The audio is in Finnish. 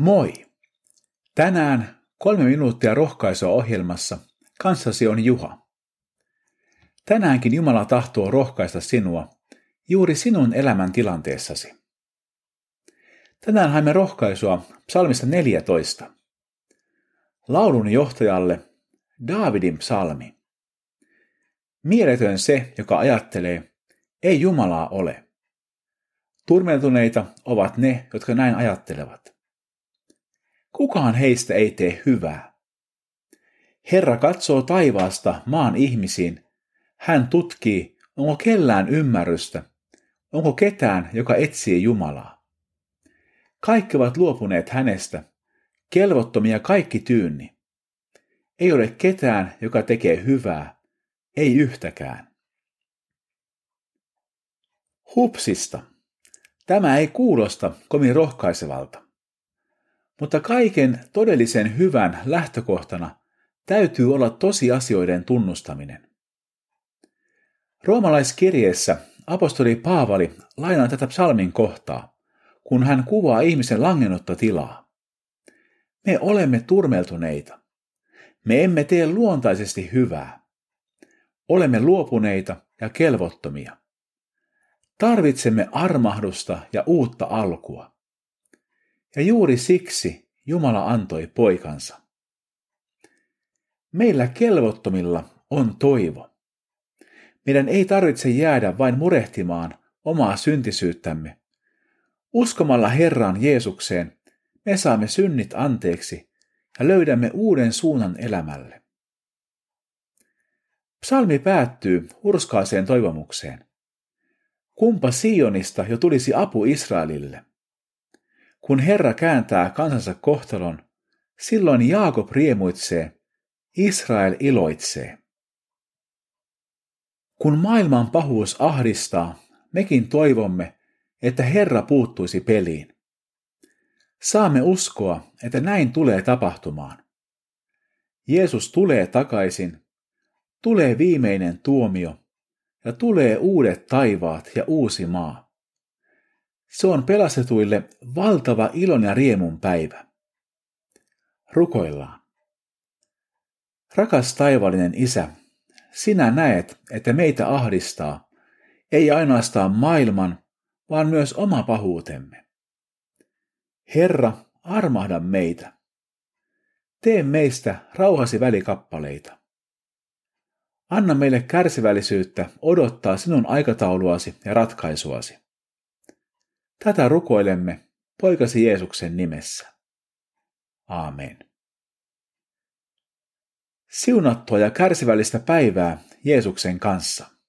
Moi! Tänään kolme minuuttia rohkaisua ohjelmassa kanssasi on Juha. Tänäänkin Jumala tahtoo rohkaista sinua juuri sinun elämän tilanteessasi. Tänään haimme rohkaisua psalmista 14. Laulun johtajalle Daavidin psalmi. Mieletön se, joka ajattelee, ei Jumalaa ole. Turmeltuneita ovat ne, jotka näin ajattelevat. Kukaan heistä ei tee hyvää. Herra katsoo taivaasta maan ihmisiin. Hän tutkii, onko kellään ymmärrystä, onko ketään, joka etsii Jumalaa. Kaikki ovat luopuneet hänestä, kelvottomia kaikki tyynni. Ei ole ketään, joka tekee hyvää, ei yhtäkään. Hupsista. Tämä ei kuulosta kovin rohkaisevalta. Mutta kaiken todellisen hyvän lähtökohtana täytyy olla tosiasioiden tunnustaminen. Roomalaiskirjeessä apostoli Paavali lainaa tätä psalmin kohtaa, kun hän kuvaa ihmisen langennutta tilaa. Me olemme turmeltuneita. Me emme tee luontaisesti hyvää. Olemme luopuneita ja kelvottomia. Tarvitsemme armahdusta ja uutta alkua. Ja juuri siksi Jumala antoi poikansa. Meillä kelvottomilla on toivo. Meidän ei tarvitse jäädä vain murehtimaan omaa syntisyyttämme. Uskomalla Herran Jeesukseen me saamme synnit anteeksi ja löydämme uuden suunnan elämälle. Psalmi päättyy hurskaaseen toivomukseen. Kumpa Sionista jo tulisi apu Israelille? Kun Herra kääntää kansansa kohtalon, silloin Jaakob riemuitsee, Israel iloitsee. Kun maailman pahuus ahdistaa, mekin toivomme, että Herra puuttuisi peliin. Saamme uskoa, että näin tulee tapahtumaan. Jeesus tulee takaisin, tulee viimeinen tuomio ja tulee uudet taivaat ja uusi maa. Se on pelastetuille valtava ilon ja riemun päivä. Rukoillaan. Rakas taivallinen Isä, sinä näet, että meitä ahdistaa, ei ainoastaan maailman, vaan myös oma pahuutemme. Herra, armahda meitä. Tee meistä rauhasi välikappaleita. Anna meille kärsivällisyyttä odottaa sinun aikatauluasi ja ratkaisuasi. Tätä rukoilemme poikasi Jeesuksen nimessä. Aamen. Siunattua ja kärsivällistä päivää Jeesuksen kanssa.